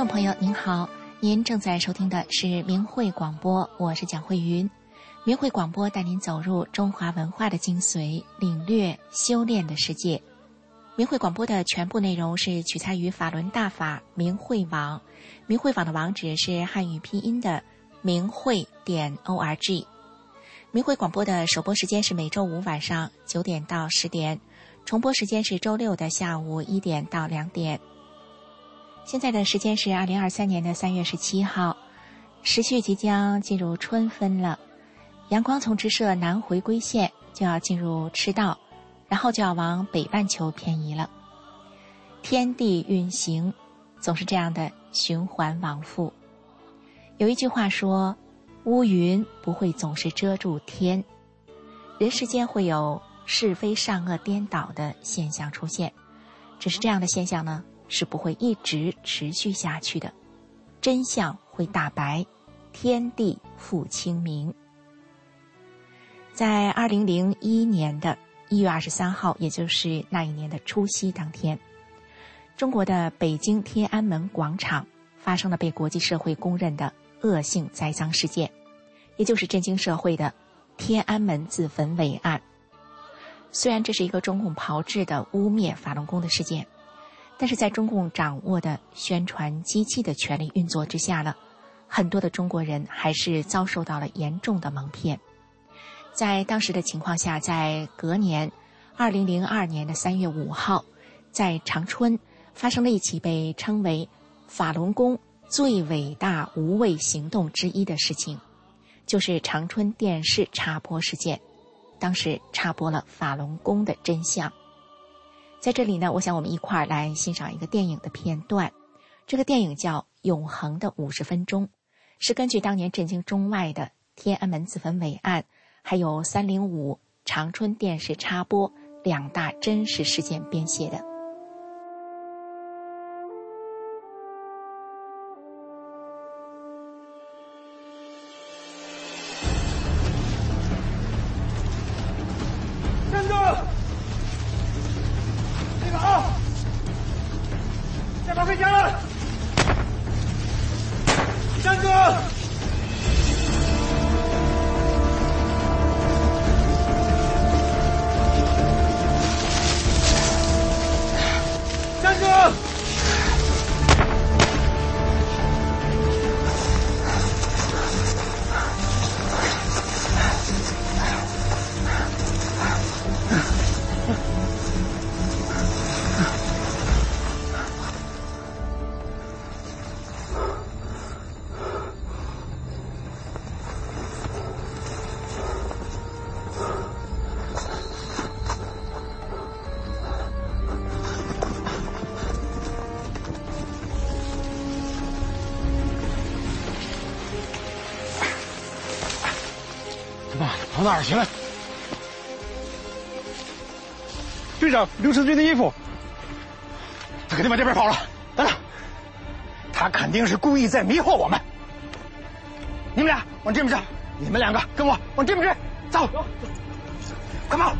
众朋友您好，您正在收听的是明慧广播，我是蒋慧云。明慧广播带您走入中华文化的精髓，领略修炼的世界。明慧广播的全部内容是取材于法轮大法明慧网，明慧网的网址是汉语拼音的明慧点 o r g。明慧广播的首播时间是每周五晚上九点到十点，重播时间是周六的下午一点到两点。现在的时间是二零二三年的三月十七号，时序即将进入春分了，阳光从直射南回归线就要进入赤道，然后就要往北半球偏移了。天地运行总是这样的循环往复。有一句话说：“乌云不会总是遮住天。”人世间会有是非善恶颠倒的现象出现，只是这样的现象呢？是不会一直持续下去的，真相会大白，天地复清明。在二零零一年的一月二十三号，也就是那一年的除夕当天，中国的北京天安门广场发生了被国际社会公认的恶性栽赃事件，也就是震惊社会的天安门自焚伪案。虽然这是一个中共炮制的污蔑法轮功的事件。但是在中共掌握的宣传机器的权力运作之下呢，很多的中国人还是遭受到了严重的蒙骗。在当时的情况下，在隔年，二零零二年的三月五号，在长春发生了一起被称为“法轮功最伟大无畏行动之一”的事情，就是长春电视插播事件。当时插播了法轮功的真相。在这里呢，我想我们一块儿来欣赏一个电影的片段。这个电影叫《永恒的五十分钟》，是根据当年震惊中外的天安门自焚伟案，还有三零五长春电视插播两大真实事件编写的。跑哪儿去了？队长，刘成军的衣服，他肯定往这边跑了。等等，他肯定是故意在迷惑我们。你们俩往这边站，你们两个跟我往这边去，走，快跑！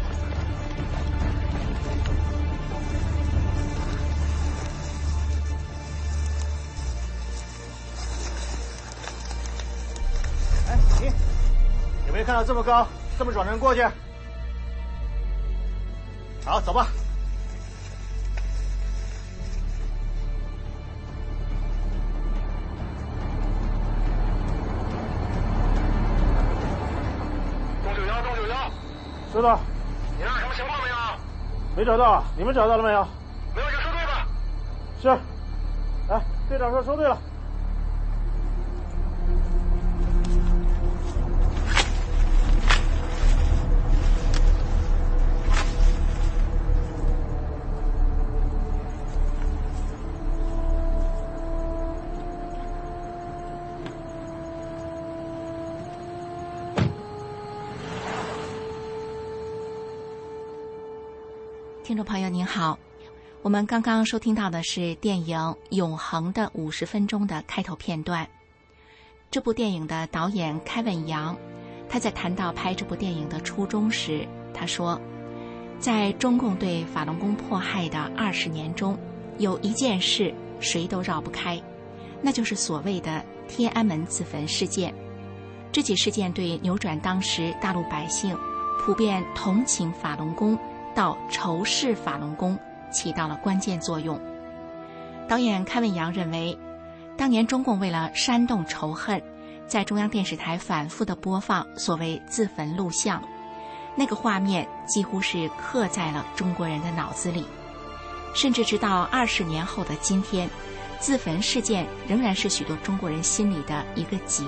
有没有看到这么高、这么壮的人过去？好，走吧。钟九幺，钟九幺，收到。你那什么情况没有？没找到，你们找到了没有？没有就收队吧。是。来，队长说收队了。听众朋友您好，我们刚刚收听到的是电影《永恒的五十分钟》的开头片段。这部电影的导演凯文扬，他在谈到拍这部电影的初衷时，他说，在中共对法轮功迫害的二十年中，有一件事谁都绕不开，那就是所谓的天安门自焚事件。这起事件对扭转当时大陆百姓普遍同情法轮功到仇视法轮功起到了关键作用。导演开文阳认为，当年中共为了煽动仇恨，在中央电视台反复的播放所谓自焚录像，那个画面几乎是刻在了中国人的脑子里，甚至直到二十年后的今天，自焚事件仍然是许多中国人心里的一个结。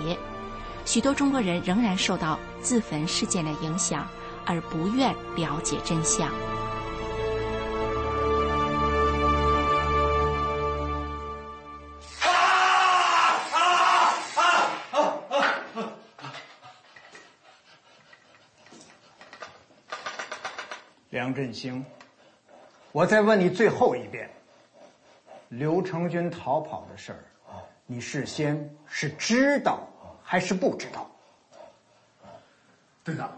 许多中国人仍然受到自焚事件的影响，而不愿了解真相。梁振兴，我再问你最后一遍：刘成军逃跑的事儿，你事先是知道？还是不知道，队长，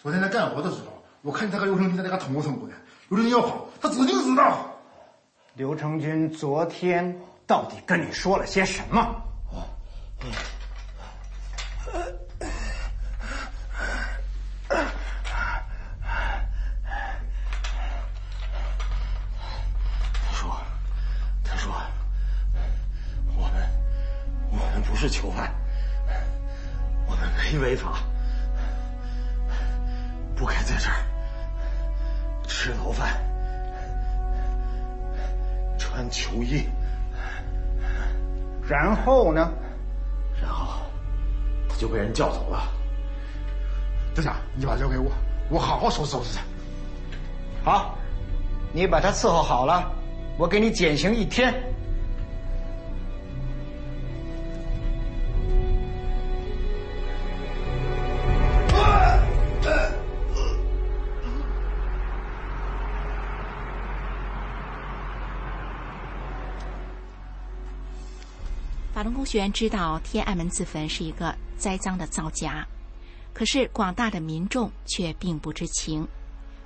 昨天在干活的时候，我看见他和刘成军在那嘎捅咕捅咕的。刘成军要跑，他指定知道。刘成军昨天到底跟你说了些什么？他叫走了。队长，你把他交给我，我好好收拾收拾他。好，你把他伺候好了，我给你减刑一天。学员知道天安门自焚是一个栽赃的造假，可是广大的民众却并不知情。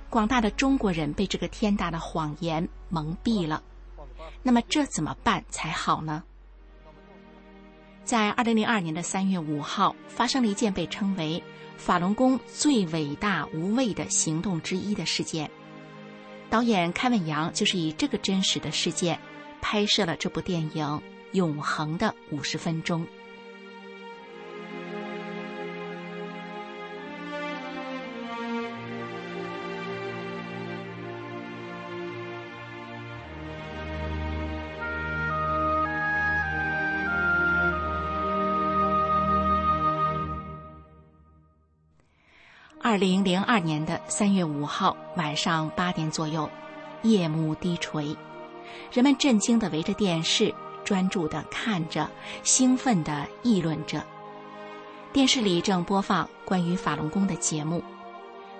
广大的中国人被这个天大的谎言蒙蔽了。那么这怎么办才好呢？在二零零二年的三月五号，发生了一件被称为法轮功最伟大无畏的行动之一的事件。导演开文阳就是以这个真实的事件拍摄了这部电影。永恒的五十分钟。二零零二年的三月五号晚上八点左右，夜幕低垂，人们震惊的围着电视。专注的看着，兴奋的议论着。电视里正播放关于法轮功的节目，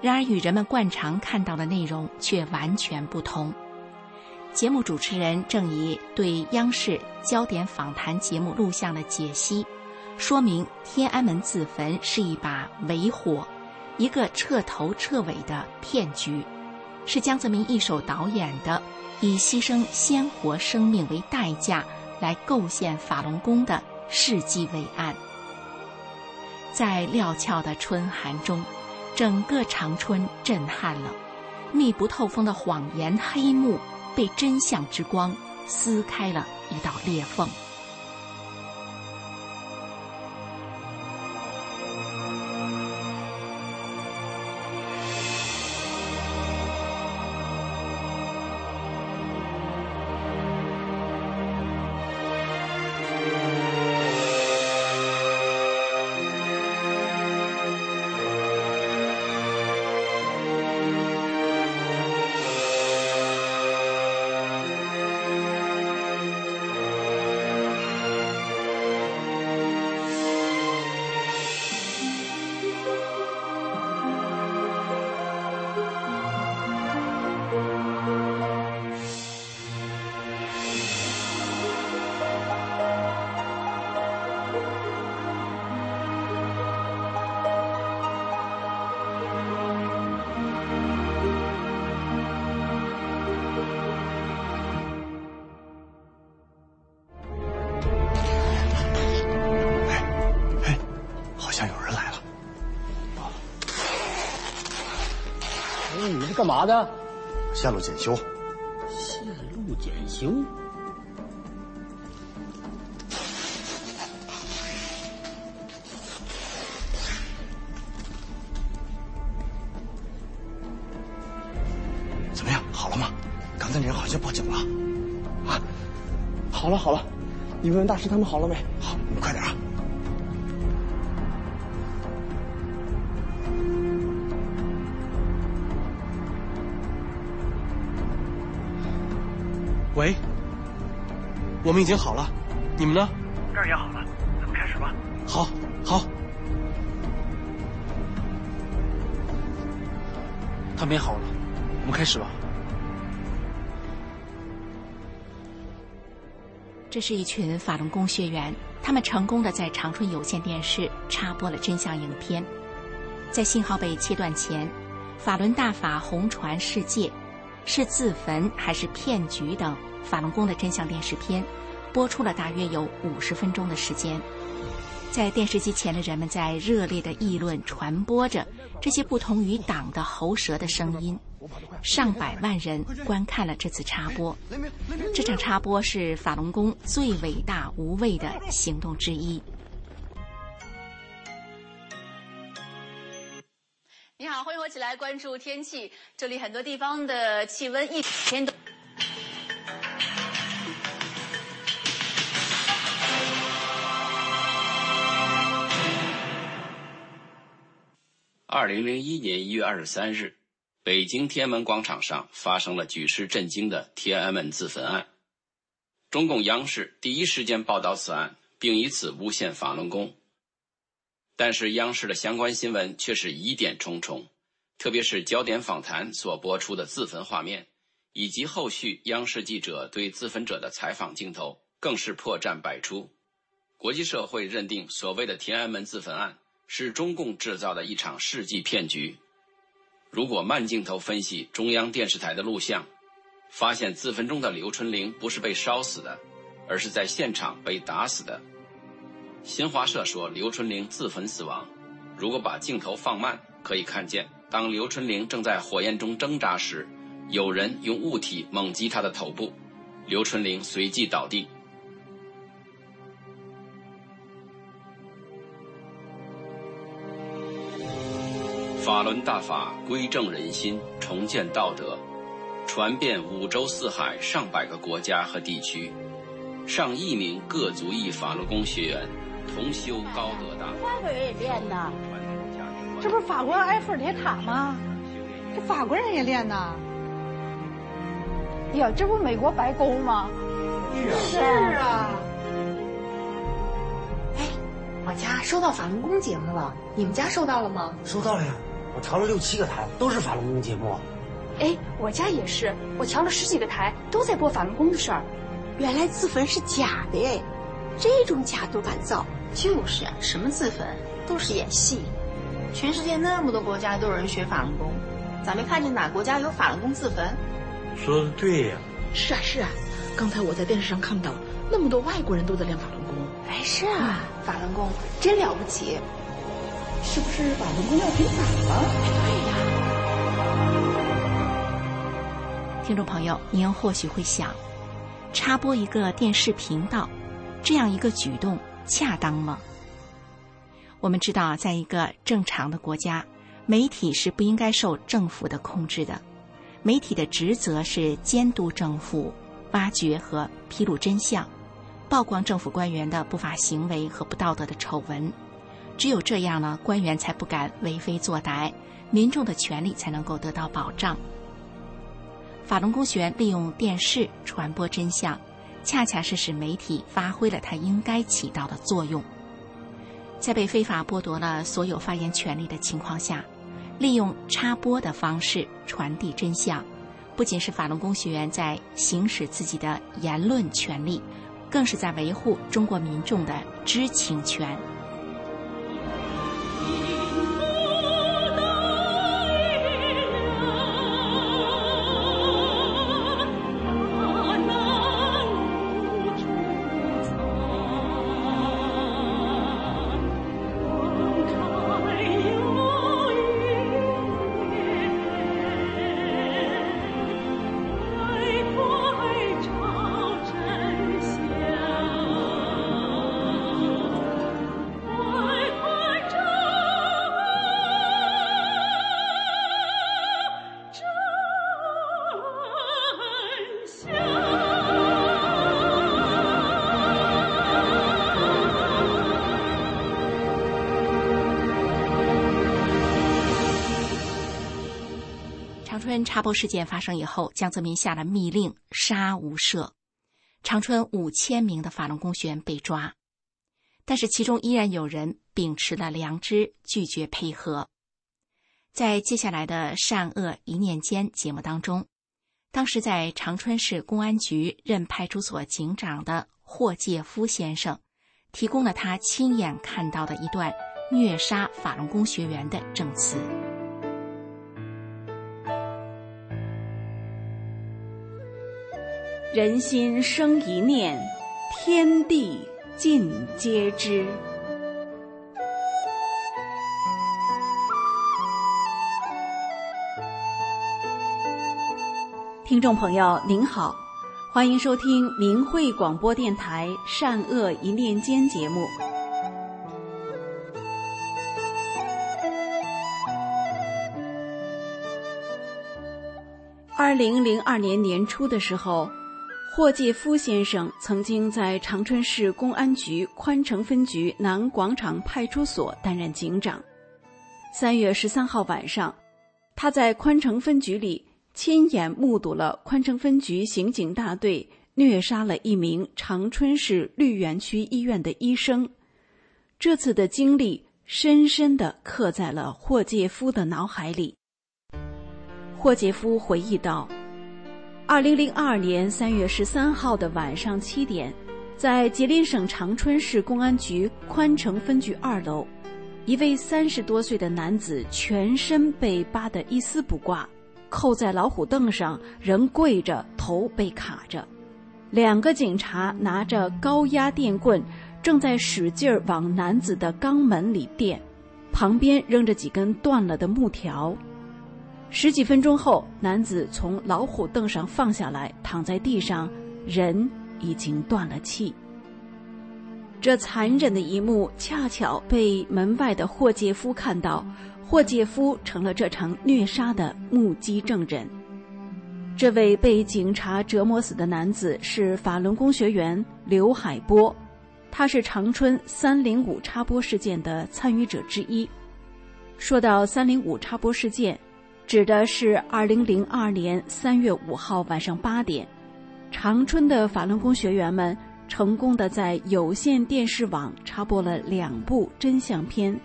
然而与人们惯常看到的内容却完全不同。节目主持人正以对央视焦点访谈节目录像的解析，说明天安门自焚是一把伪火，一个彻头彻尾的骗局，是江泽民一手导演的，以牺牲鲜活生命为代价。来构陷法轮功的世纪伟案，在料峭的春寒中，整个长春震撼了。密不透风的谎言黑幕被真相之光撕开了一道裂缝。是干嘛的？线路检修。线路检修。怎么样？好了吗？刚才那人好像报警了。啊，好了好了，你问问大师他们好了没？我们已经好了，你们呢？这儿也好了，咱们开始吧。好，好。他们也好了，我们开始吧。这是一群法轮功学员，他们成功的在长春有线电视插播了真相影片。在信号被切断前，法轮大法红传世界。是自焚还是骗局等法轮功的真相电视片，播出了大约有五十分钟的时间。在电视机前的人们在热烈的议论、传播着这些不同于党的喉舌的声音。上百万人观看了这次插播。这场插播是法轮功最伟大无畏的行动之一。你好，欢迎我起来关注天气。这里很多地方的气温一天都。二零零一年一月二十三日，北京天安门广场上发生了举世震惊的天安门自焚案。中共央视第一时间报道此案，并以此诬陷法轮功。但是央视的相关新闻却是疑点重重，特别是焦点访谈所播出的自焚画面，以及后续央视记者对自焚者的采访镜头，更是破绽百出。国际社会认定所谓的天安门自焚案是中共制造的一场世纪骗局。如果慢镜头分析中央电视台的录像，发现自焚中的刘春玲不是被烧死的，而是在现场被打死的。新华社说刘春玲自焚死亡。如果把镜头放慢，可以看见，当刘春玲正在火焰中挣扎时，有人用物体猛击她的头部，刘春玲随即倒地。法轮大法归正人心，重建道德，传遍五洲四海上百个国家和地区，上亿名各族裔法轮功学员。同修高德大法国人也练呢，这不是法国埃菲尔铁塔吗？这法国人也练呢。呀，这不美国白宫吗？是啊。哎，我家收到法轮功节目了，你们家收到了吗？收到了呀，我调了六七个台，都是法轮功节目。哎，我家也是，我调了十几个台，都在播法轮功的事儿。原来自焚是假的哎。这种假都敢造，就是啊，什么自焚都是演戏。全世界那么多国家都有人学法轮功，咋没看见哪国家有法轮功自焚？说的对呀。是啊是啊，刚才我在电视上看到，那么多外国人都在练法轮功。哎，是啊，法轮功真了不起。是不是法轮功要平反了？对呀。听众朋友，您或许会想，插播一个电视频道。这样一个举动恰当吗？我们知道，在一个正常的国家，媒体是不应该受政府的控制的。媒体的职责是监督政府、挖掘和披露真相、曝光政府官员的不法行为和不道德的丑闻。只有这样呢，官员才不敢为非作歹，民众的权利才能够得到保障。法轮功学员利用电视传播真相。恰恰是使媒体发挥了它应该起到的作用。在被非法剥夺了所有发言权利的情况下，利用插播的方式传递真相，不仅是法轮功学员在行使自己的言论权利，更是在维护中国民众的知情权。插播事件发生以后，江泽民下了密令，杀无赦。长春五千名的法轮功学员被抓，但是其中依然有人秉持了良知，拒绝配合。在接下来的善恶一念间节目当中，当时在长春市公安局任派出所警长的霍介夫先生，提供了他亲眼看到的一段虐杀法轮功学员的证词。人心生一念，天地尽皆知。听众朋友您好，欢迎收听明慧广播电台《善恶一念间》节目。二零零二年年初的时候。霍介夫先生曾经在长春市公安局宽城分局南广场派出所担任警长。三月十三号晚上，他在宽城分局里亲眼目睹了宽城分局刑警大队虐杀了一名长春市绿园区医院的医生。这次的经历深深地刻在了霍介夫的脑海里。霍介夫回忆道。二零零二年三月十三号的晚上七点，在吉林省长春市公安局宽城分局二楼，一位三十多岁的男子全身被扒得一丝不挂，扣在老虎凳上，人跪着，头被卡着。两个警察拿着高压电棍，正在使劲儿往男子的肛门里电，旁边扔着几根断了的木条。十几分钟后，男子从老虎凳上放下来，躺在地上，人已经断了气。这残忍的一幕恰巧被门外的霍介夫看到，霍介夫成了这场虐杀的目击证人。这位被警察折磨死的男子是法轮功学员刘海波，他是长春三零五插播事件的参与者之一。说到三零五插播事件。指的是二零零二年三月五号晚上八点，长春的法轮功学员们成功的在有线电视网插播了两部真相片，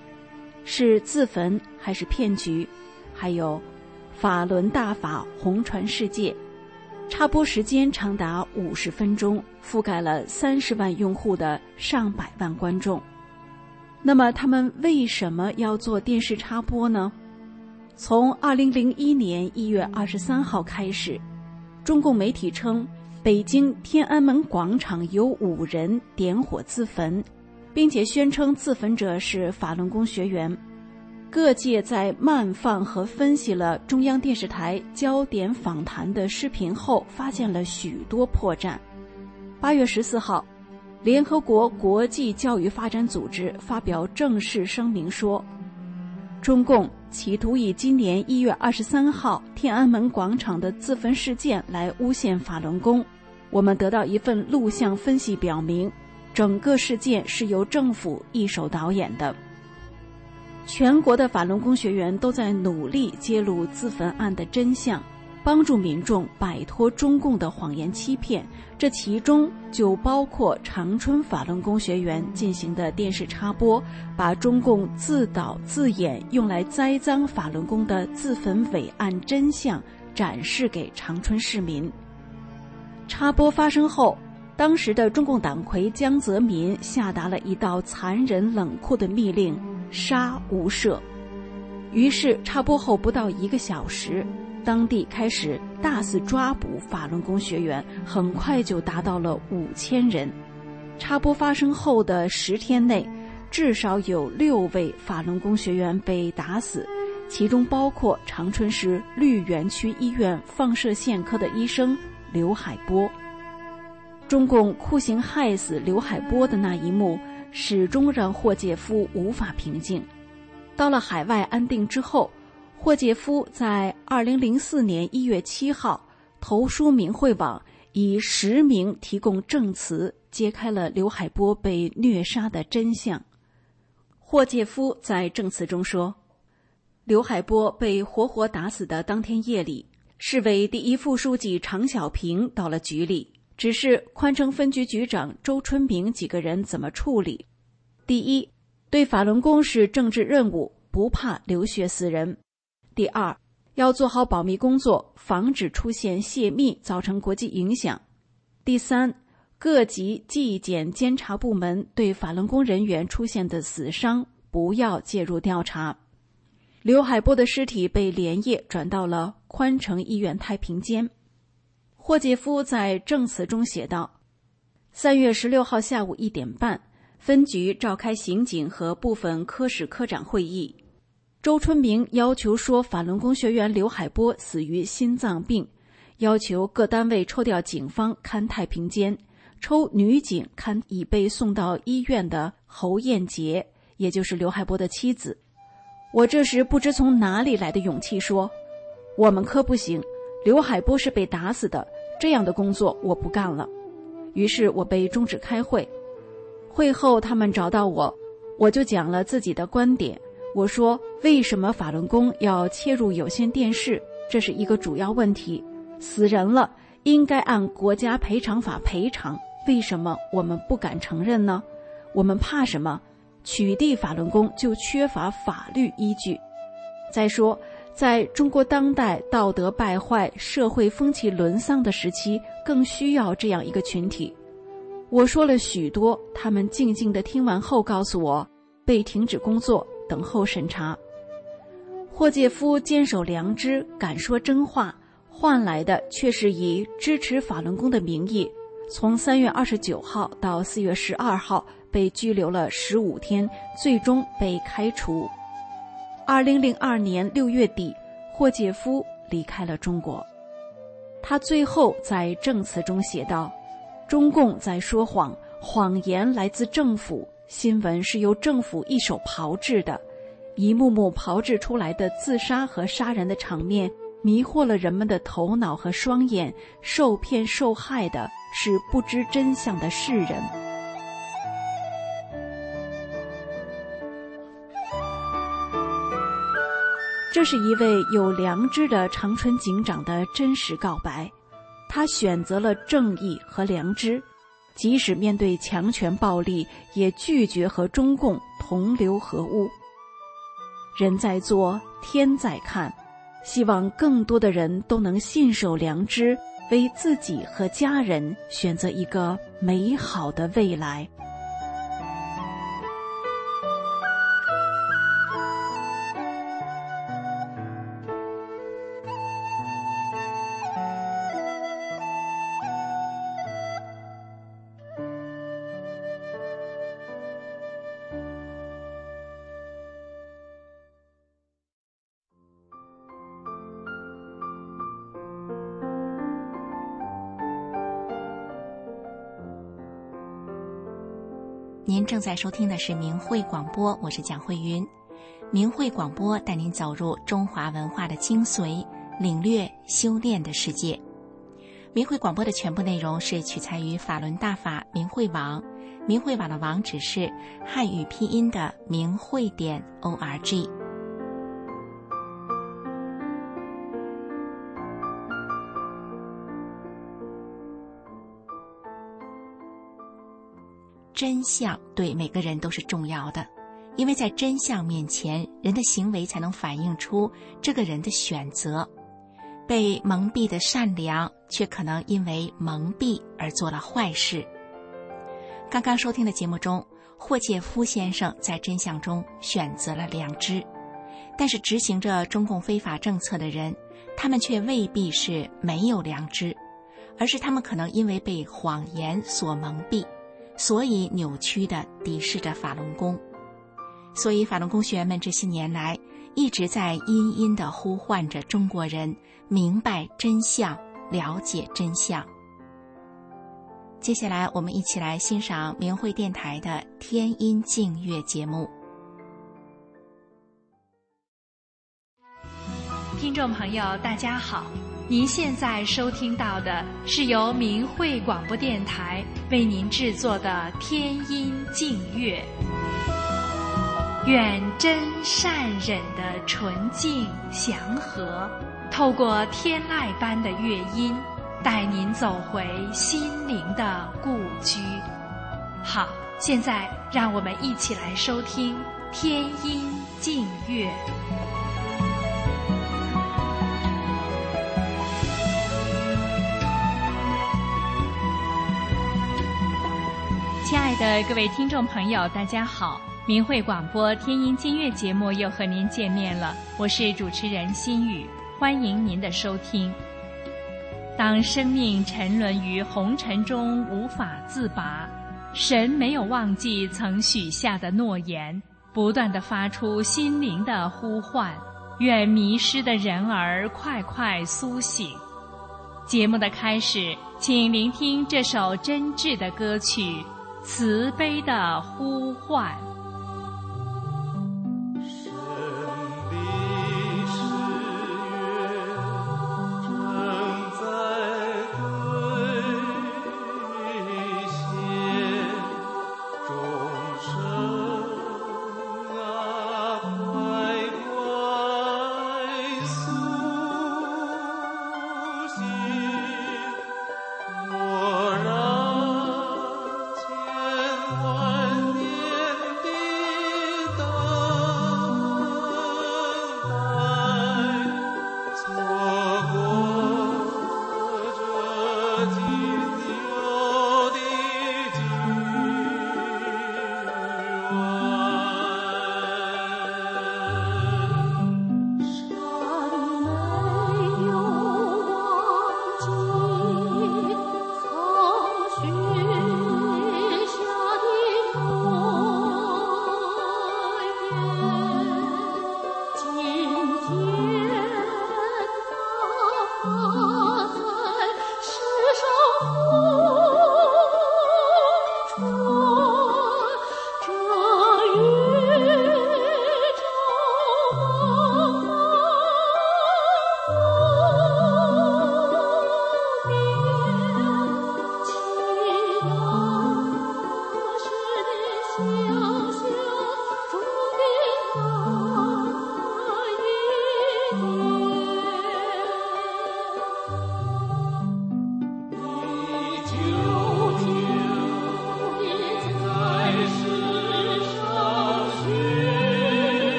是自焚还是骗局？还有法轮大法红传世界，插播时间长达五十分钟，覆盖了三十万用户的上百万观众。那么他们为什么要做电视插播呢？从二零零一年一月二十三号开始，中共媒体称北京天安门广场有五人点火自焚，并且宣称自焚者是法轮功学员。各界在慢放和分析了中央电视台焦点访谈的视频后，发现了许多破绽。八月十四号，联合国国际教育发展组织发表正式声明说。中共企图以今年一月二十三号天安门广场的自焚事件来诬陷法轮功。我们得到一份录像分析，表明整个事件是由政府一手导演的。全国的法轮功学员都在努力揭露自焚案的真相。帮助民众摆脱中共的谎言欺骗，这其中就包括长春法轮功学员进行的电视插播，把中共自导自演用来栽赃法轮功的自焚伪案真相展示给长春市民。插播发生后，当时的中共党魁江泽民下达了一道残忍冷酷的密令：杀无赦。于是插播后不到一个小时。当地开始大肆抓捕法轮功学员，很快就达到了五千人。插播发生后的十天内，至少有六位法轮功学员被打死，其中包括长春市绿园区医院放射线科的医生刘海波。中共酷刑害死刘海波的那一幕，始终让霍介夫无法平静。到了海外安定之后。霍介夫在二零零四年一月七号投书明慧网，以实名提供证词，揭开了刘海波被虐杀的真相。霍介夫在证词中说：“刘海波被活活打死的当天夜里，市委第一副书记常小平到了局里，指示宽城分局局长周春明几个人怎么处理。第一，对法轮功是政治任务，不怕流血死人；第二，要做好保密工作，防止出现泄密造成国际影响；第三。各级纪检监察部门对法轮功人员出现的死伤不要介入调查。刘海波的尸体被连夜转到了宽城医院太平间。霍杰夫在证词中写道：“三月十六号下午一点半，分局召开刑警和部分科室科长会议。周春明要求说，法轮功学员刘海波死于心脏病，要求各单位抽调警方看太平间。”抽女警看已被送到医院的侯艳杰，也就是刘海波的妻子。我这时不知从哪里来的勇气说：“我们科不行，刘海波是被打死的，这样的工作我不干了。”于是我被终止开会。会后他们找到我，我就讲了自己的观点。我说：“为什么法轮功要切入有线电视？这是一个主要问题。死人了，应该按国家赔偿法赔偿。”为什么我们不敢承认呢？我们怕什么？取缔法轮功就缺乏法律依据。再说，在中国当代道德败坏、社会风气沦丧的时期，更需要这样一个群体。我说了许多，他们静静的听完后告诉我，被停止工作，等候审查。霍介夫坚守良知，敢说真话，换来的却是以支持法轮功的名义。从三月二十九号到四月十二号，被拘留了十五天，最终被开除。二零零二年六月底，霍介夫离开了中国。他最后在证词中写道：“中共在说谎，谎言来自政府，新闻是由政府一手炮制的，一幕幕炮制出来的自杀和杀人的场面，迷惑了人们的头脑和双眼，受骗受害的。”是不知真相的世人。这是一位有良知的长春警长的真实告白，他选择了正义和良知，即使面对强权暴力，也拒绝和中共同流合污。人在做，天在看，希望更多的人都能信守良知。为自己和家人选择一个美好的未来。正在收听的是明慧广播，我是蒋慧云。明慧广播带您走入中华文化的精髓，领略修炼的世界。明慧广播的全部内容是取材于法轮大法明慧网，明慧网的网址是汉语拼音的明慧点 o r g。真相对每个人都是重要的，因为在真相面前，人的行为才能反映出这个人的选择。被蒙蔽的善良，却可能因为蒙蔽而做了坏事。刚刚收听的节目中，霍介夫先生在真相中选择了良知，但是执行着中共非法政策的人，他们却未必是没有良知，而是他们可能因为被谎言所蒙蔽。所以扭曲的敌视着法轮功，所以法轮功学员们这些年来一直在殷殷的呼唤着中国人明白真相、了解真相。接下来，我们一起来欣赏明慧电台的天音净月节目。听众朋友，大家好。您现在收听到的是由明慧广播电台为您制作的天音净月。愿真善忍的纯净祥和，透过天籁般的乐音，带您走回心灵的故居。好，现在让我们一起来收听天音静乐。亲爱的各位听众朋友，大家好！明慧广播天音金乐节目又和您见面了，我是主持人心雨，欢迎您的收听。当生命沉沦于红尘中无法自拔，神没有忘记曾许下的诺言，不断的发出心灵的呼唤，愿迷失的人儿快快苏醒。节目的开始，请聆听这首真挚的歌曲。慈悲的呼唤。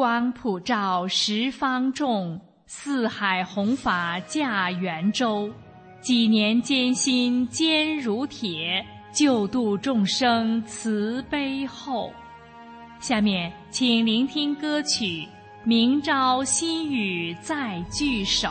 光普照十方众，四海弘法驾圆舟。几年艰辛坚如铁，救度众生慈悲厚。下面请聆听歌曲《明朝新语再聚首》。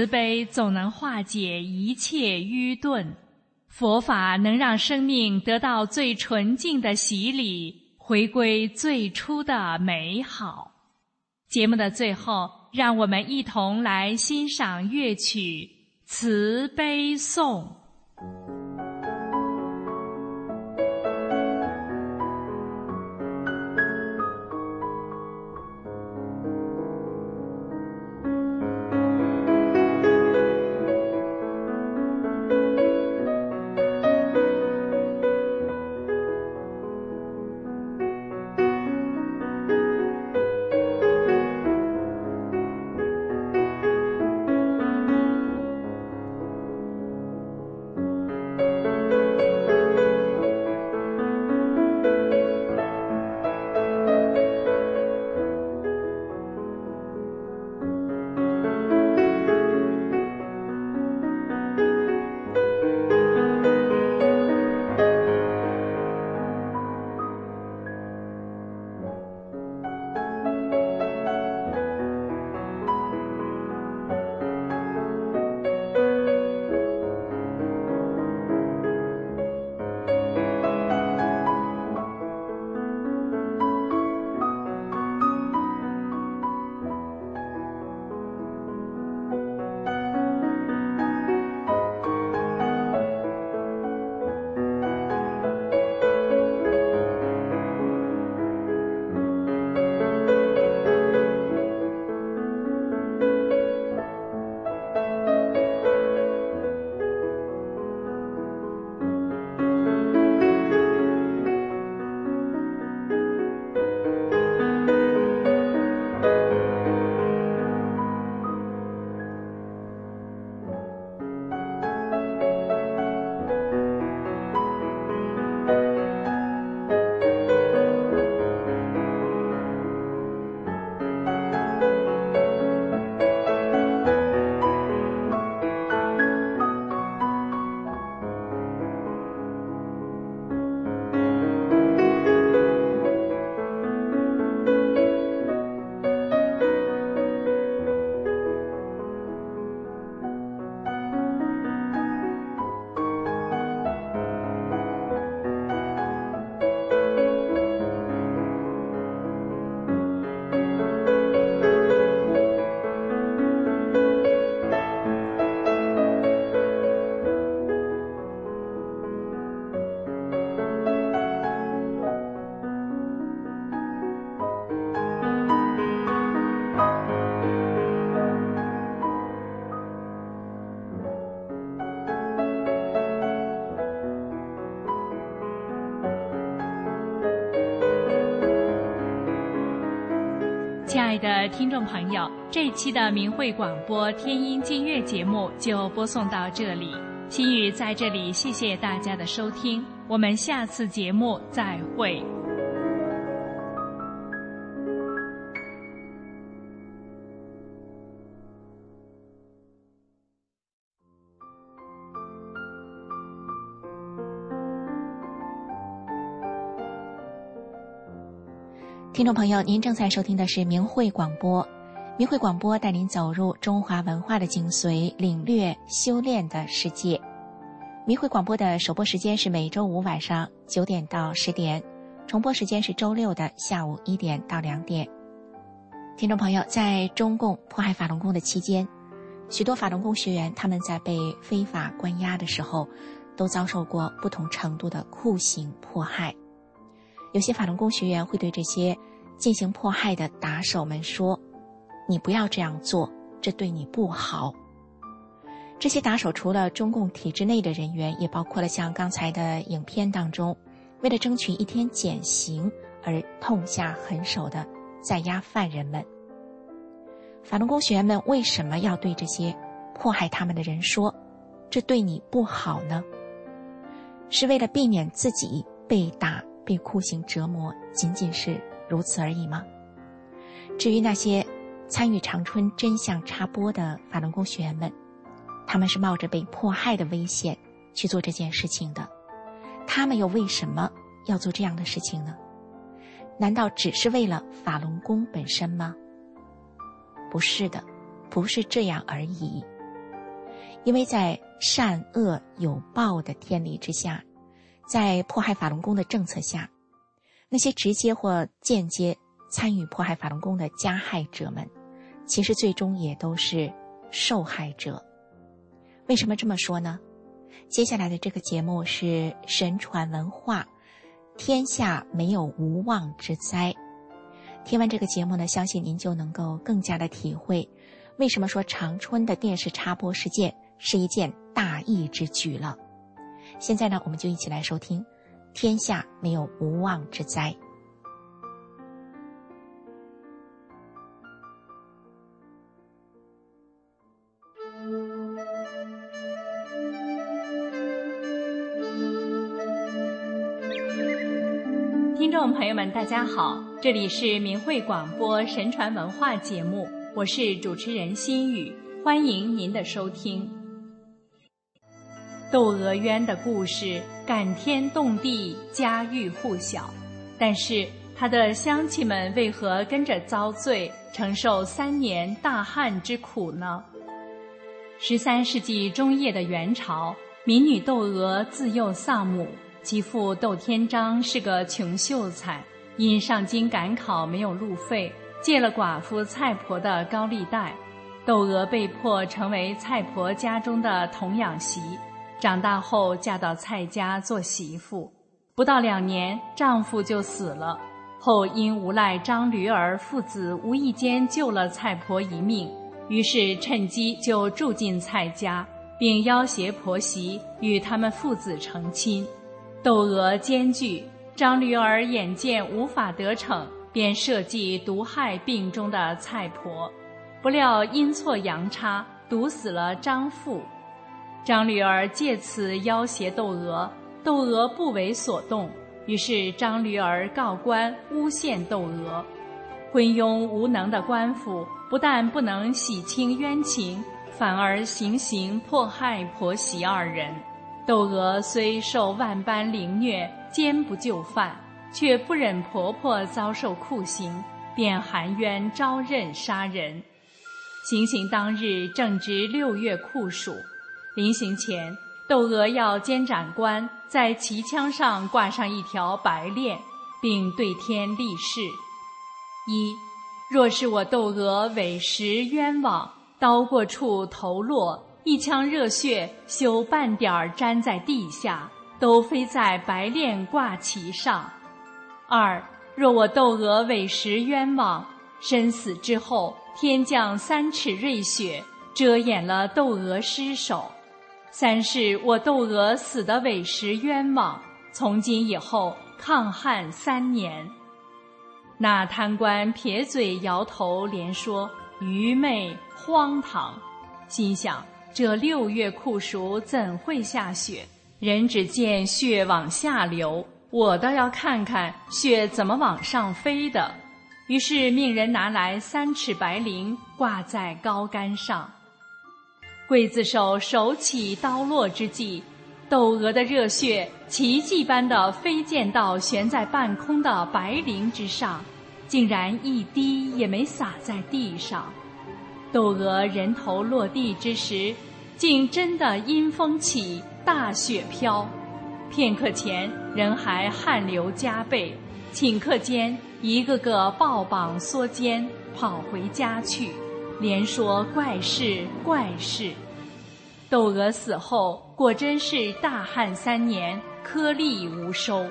慈悲总能化解一切愚钝，佛法能让生命得到最纯净的洗礼，回归最初的美好。节目的最后，让我们一同来欣赏乐曲《慈悲颂》。的听众朋友，这期的明慧广播天音静月节目就播送到这里。心雨在这里谢谢大家的收听，我们下次节目再会。听众朋友，您正在收听的是明慧广播。明慧广播带您走入中华文化的精髓，领略修炼的世界。明慧广播的首播时间是每周五晚上九点到十点，重播时间是周六的下午一点到两点。听众朋友，在中共迫害法轮功的期间，许多法轮功学员他们在被非法关押的时候，都遭受过不同程度的酷刑迫害。有些法轮功学员会对这些。进行迫害的打手们说：“你不要这样做，这对你不好。”这些打手除了中共体制内的人员，也包括了像刚才的影片当中，为了争取一天减刑而痛下狠手的在押犯人们。法轮功学员们为什么要对这些迫害他们的人说：“这对你不好呢？”是为了避免自己被打、被酷刑折磨，仅仅是。如此而已吗？至于那些参与长春真相插播的法轮功学员们，他们是冒着被迫害的危险去做这件事情的，他们又为什么要做这样的事情呢？难道只是为了法轮功本身吗？不是的，不是这样而已。因为在善恶有报的天理之下，在迫害法轮功的政策下。那些直接或间接参与迫害法轮功的加害者们，其实最终也都是受害者。为什么这么说呢？接下来的这个节目是神传文化，天下没有无妄之灾。听完这个节目呢，相信您就能够更加的体会，为什么说长春的电视插播事件是一件大义之举了。现在呢，我们就一起来收听。天下没有无妄之灾。听众朋友们，大家好，这里是明慧广播神传文化节目，我是主持人心雨，欢迎您的收听。窦娥冤的故事感天动地，家喻户晓。但是他的乡亲们为何跟着遭罪，承受三年大旱之苦呢？十三世纪中叶的元朝，民女窦娥自幼丧母，其父窦天章是个穷秀才，因上京赶考没有路费，借了寡妇蔡婆的高利贷，窦娥被迫成为蔡婆家中的童养媳。长大后嫁到蔡家做媳妇，不到两年，丈夫就死了。后因无赖张驴儿父子无意间救了蔡婆一命，于是趁机就住进蔡家，并要挟婆媳与他们父子成亲。窦娥艰巨，张驴儿眼见无法得逞，便设计毒害病中的蔡婆，不料阴错阳差，毒死了张父。张驴儿借此要挟窦娥，窦娥不为所动。于是张驴儿告官诬陷窦娥，昏庸无能的官府不但不能洗清冤情，反而行刑迫害婆媳二人。窦娥虽受万般凌虐，坚不就范，却不忍婆婆遭受酷刑，便含冤招认杀人。行刑当日正值六月酷暑。临行前，窦娥要监斩官在旗枪上挂上一条白链，并对天立誓：一，若是我窦娥委实冤枉，刀过处头落，一腔热血休半点儿沾在地下，都飞在白链挂旗上；二，若我窦娥委实冤枉，身死之后，天降三尺瑞雪，遮掩了窦娥尸首。三是我窦娥死的委实冤枉，从今以后抗旱三年。那贪官撇嘴摇头，连说愚昧荒唐，心想这六月酷暑怎会下雪？人只见雪往下流，我倒要看看雪怎么往上飞的。于是命人拿来三尺白绫，挂在高杆上。刽子手手起刀落之际，窦娥的热血奇迹般的飞溅到悬在半空的白绫之上。竟然一滴也没洒在地上，窦娥人头落地之时，竟真的阴风起，大雪飘。片刻前人还汗流浃背，顷刻间一个个抱膀缩肩，跑回家去，连说怪事怪事。窦娥死后，果真是大旱三年，颗粒无收。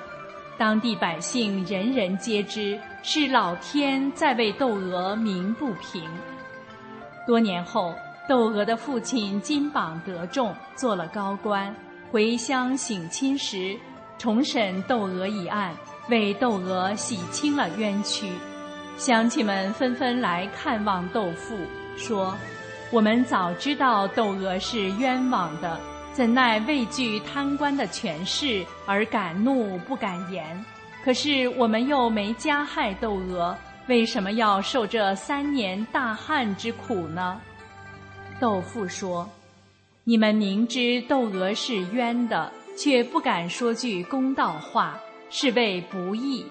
当地百姓人人皆知，是老天在为窦娥鸣不平。多年后，窦娥的父亲金榜得中，做了高官，回乡省亲时，重审窦娥一案，为窦娥洗清了冤屈。乡亲们纷纷来看望窦父，说：“我们早知道窦娥是冤枉的。”怎奈畏惧贪官的权势而敢怒不敢言，可是我们又没加害窦娥，为什么要受这三年大旱之苦呢？窦父说：“你们明知窦娥是冤的，却不敢说句公道话，是为不义；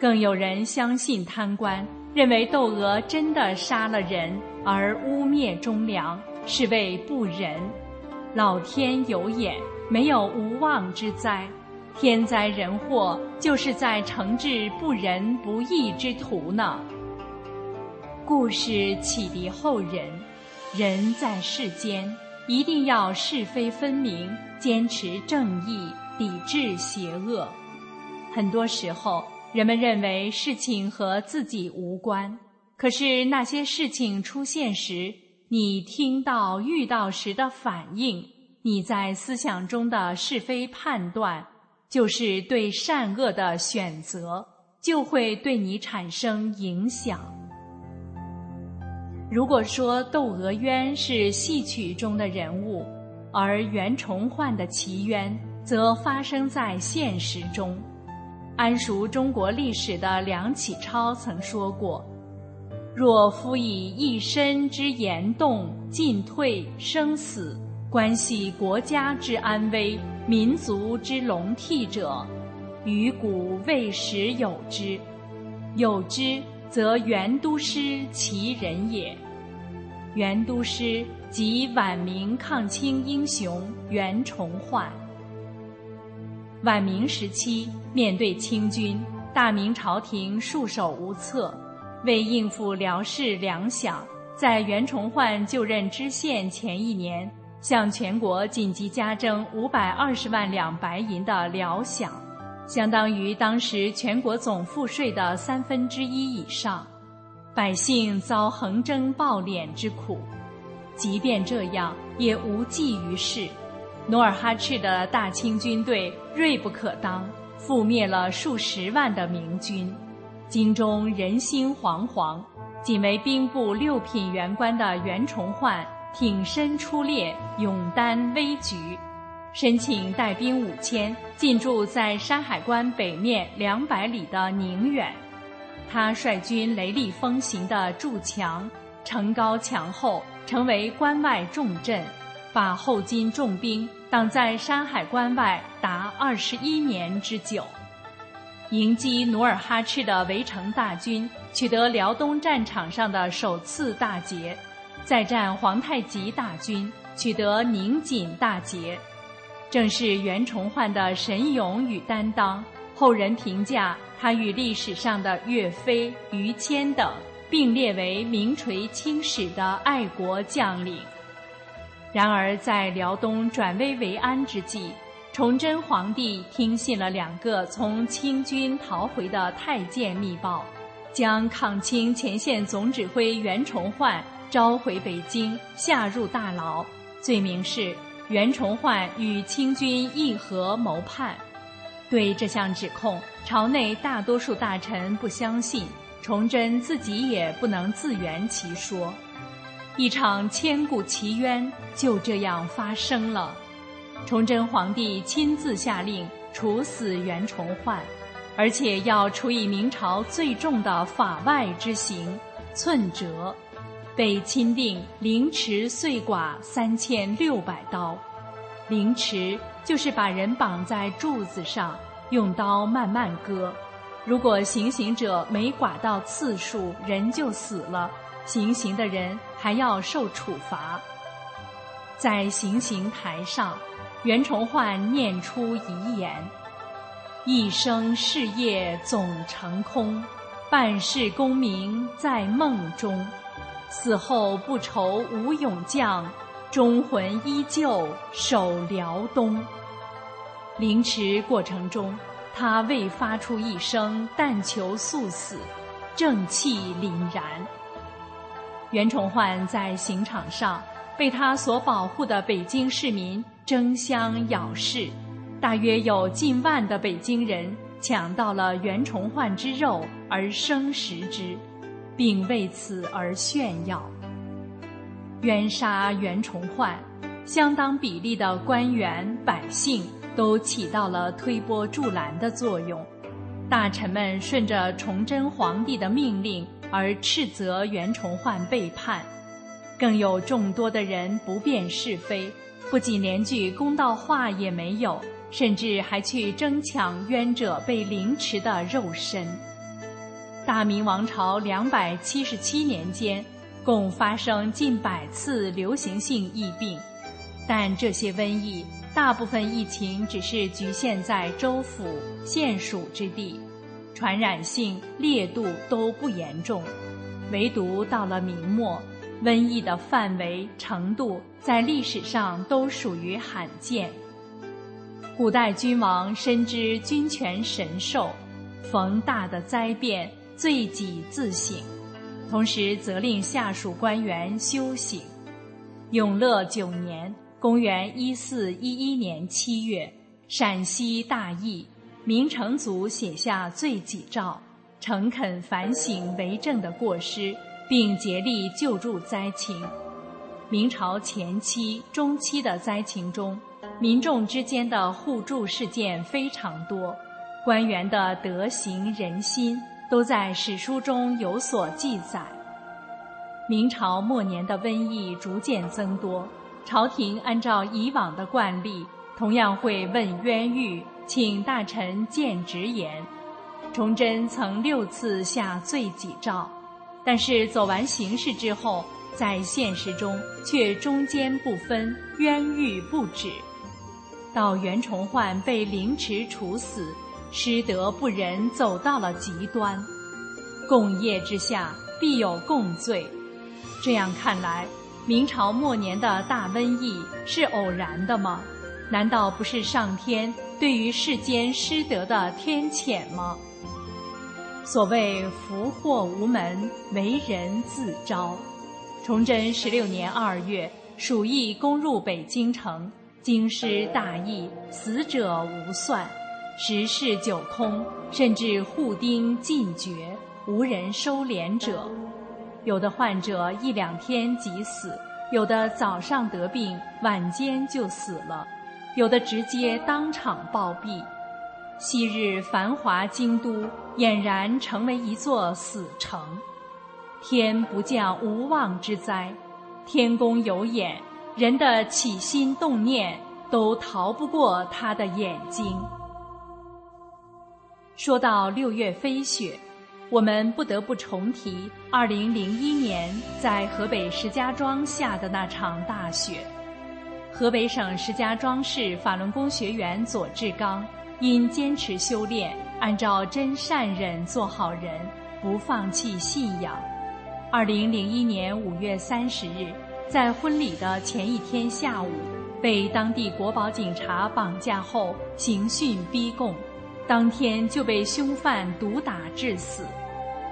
更有人相信贪官，认为窦娥真的杀了人而污蔑忠良，是为不仁。”老天有眼，没有无妄之灾。天灾人祸，就是在惩治不仁不义之徒呢。故事启迪后人：人在世间，一定要是非分明，坚持正义，抵制邪恶。很多时候，人们认为事情和自己无关，可是那些事情出现时，你听到、遇到时的反应，你在思想中的是非判断，就是对善恶的选择，就会对你产生影响。如果说窦娥冤是戏曲中的人物，而袁崇焕的奇冤则发生在现实中，谙熟中国历史的梁启超曾说过。若夫以一身之言动、进退、生死，关系国家之安危、民族之隆替者，于古未时有之。有之，则袁都师其人也。袁都师即晚明抗清英雄袁崇焕。晚明时期，面对清军，大明朝廷束手无策。为应付辽事粮饷，在袁崇焕就任知县前一年，向全国紧急加征五百二十万两白银的辽饷，相当于当时全国总赋税的三分之一以上，百姓遭横征暴敛之苦。即便这样，也无济于事。努尔哈赤的大清军队锐不可当，覆灭了数十万的明军。京中人心惶惶，仅为兵部六品员官的袁崇焕挺身出列，勇担危局，申请带兵五千进驻在山海关北面两百里的宁远。他率军雷厉风行的筑墙，城高墙厚，成为关外重镇，把后金重兵挡在山海关外达二十一年之久。迎击努尔哈赤的围城大军，取得辽东战场上的首次大捷；再战皇太极大军，取得宁锦大捷。正是袁崇焕的神勇与担当，后人评价他与历史上的岳飞、于谦等并列为名垂青史的爱国将领。然而，在辽东转危为安之际，崇祯皇帝听信了两个从清军逃回的太监密报，将抗清前线总指挥袁崇焕召回北京，下入大牢，罪名是袁崇焕与清军议和谋叛。对这项指控，朝内大多数大臣不相信，崇祯自己也不能自圆其说。一场千古奇冤就这样发生了。崇祯皇帝亲自下令处死袁崇焕，而且要处以明朝最重的法外之刑——寸折，被钦定凌迟碎剐三千六百刀。凌迟就是把人绑在柱子上，用刀慢慢割。如果行刑者没剐到次数，人就死了，行刑的人还要受处罚。在行刑台上。袁崇焕念出遗言：“一生事业总成空，半世功名在梦中。死后不愁无勇将，忠魂依旧守辽东。”凌迟过程中，他未发出一声“但求速死”，正气凛然。袁崇焕在刑场上被他所保护的北京市民。争相咬噬，大约有近万的北京人抢到了袁崇焕之肉而生食之，并为此而炫耀。冤杀袁崇焕，相当比例的官员百姓都起到了推波助澜的作用。大臣们顺着崇祯皇帝的命令而斥责袁崇焕背叛，更有众多的人不辨是非。不仅连句公道话也没有，甚至还去争抢冤者被凌迟的肉身。大明王朝两百七十七年间，共发生近百次流行性疫病，但这些瘟疫大部分疫情只是局限在州府、县属之地，传染性、烈度都不严重，唯独到了明末。瘟疫的范围程度在历史上都属于罕见。古代君王深知君权神授，逢大的灾变罪己自省，同时责令下属官员修行。永乐九年（公元1411年七月），陕西大疫，明成祖写下罪己诏，诚恳反省为政的过失。并竭力救助灾情。明朝前期、中期的灾情中，民众之间的互助事件非常多，官员的德行仁心都在史书中有所记载。明朝末年的瘟疫逐渐增多，朝廷按照以往的惯例，同样会问冤狱，请大臣见直言。崇祯曾六次下罪己诏。但是走完形式之后，在现实中却中间不分，冤狱不止。到袁崇焕被凌迟处死，失德不仁走到了极端。共业之下必有共罪，这样看来，明朝末年的大瘟疫是偶然的吗？难道不是上天对于世间失德的天谴吗？所谓福祸无门，为人自招。崇祯十六年二月，鼠疫攻入北京城，京师大疫，死者无算，十室九空，甚至户丁尽绝，无人收敛者。有的患者一两天即死，有的早上得病，晚间就死了，有的直接当场暴毙。昔日繁华京都，俨然成为一座死城。天不降无妄之灾，天公有眼，人的起心动念都逃不过他的眼睛。说到六月飞雪，我们不得不重提二零零一年在河北石家庄下的那场大雪。河北省石家庄市法轮功学员左志刚。因坚持修炼，按照真善忍做好人，不放弃信仰。二零零一年五月三十日，在婚礼的前一天下午，被当地国宝警察绑架后刑讯逼供，当天就被凶犯毒打致死，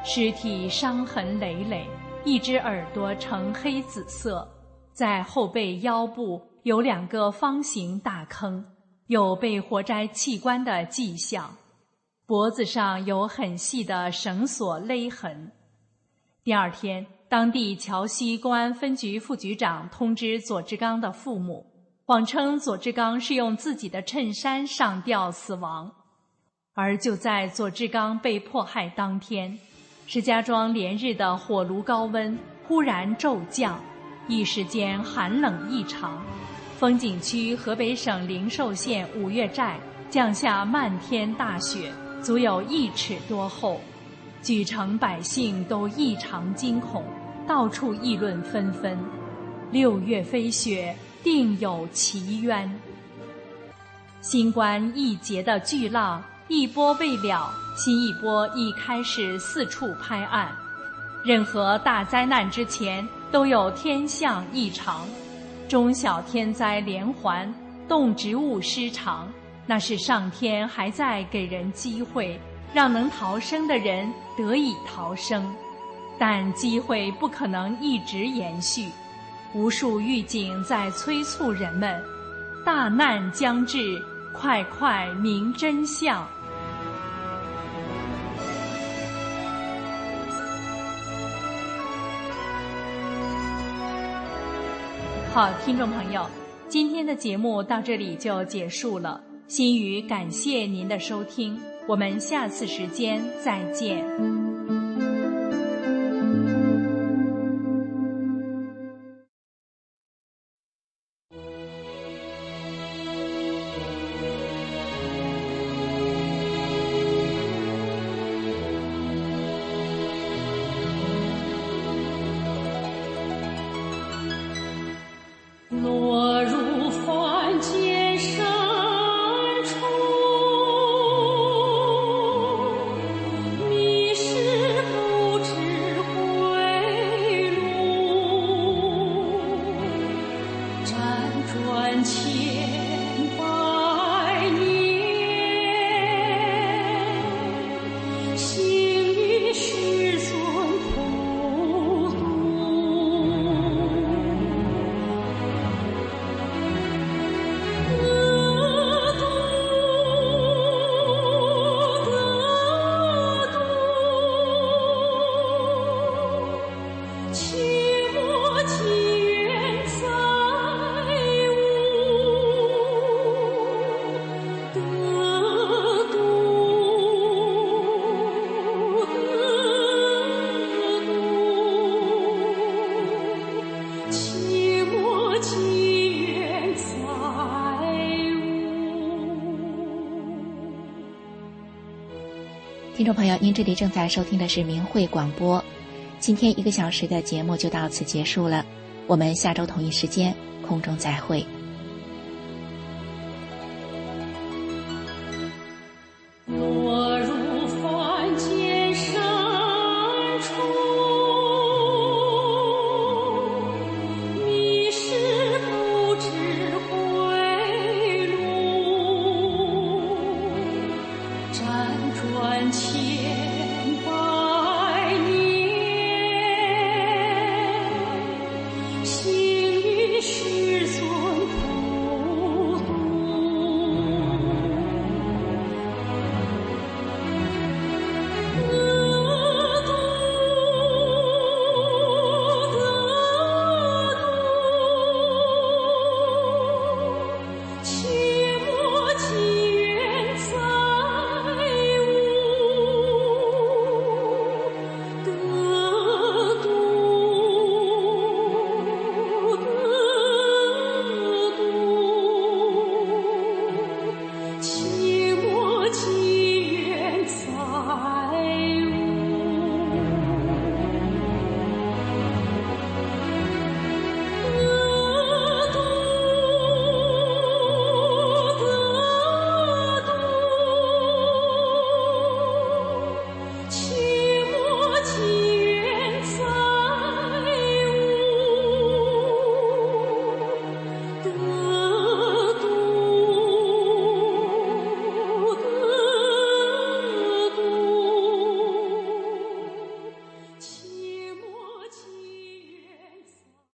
尸体伤痕累累，一只耳朵呈黑紫色，在后背腰部有两个方形大坑。有被活摘器官的迹象，脖子上有很细的绳索勒痕。第二天，当地桥西公安分局副局长通知左志刚的父母，谎称左志刚是用自己的衬衫上吊死亡。而就在左志刚被迫害当天，石家庄连日的火炉高温忽然骤降，一时间寒冷异常。风景区河北省灵寿县五岳寨降下漫天大雪，足有一尺多厚。莒城百姓都异常惊恐，到处议论纷纷。六月飞雪，定有奇冤。新冠一劫的巨浪一波未了，新一波已开始四处拍岸。任何大灾难之前都有天象异常，中小天灾连环，动植物失常，那是上天还在给人机会。让能逃生的人得以逃生，但机会不可能一直延续。无数预警在催促人们：大难将至，快快明真相！好，听众朋友，今天的节目到这里就结束了。心语感谢您的收听。我们下次时间再见。听众朋友，您这里正在收听的是明慧广播。今天一个小时的节目就到此结束了，我们下周同一时间空中再会。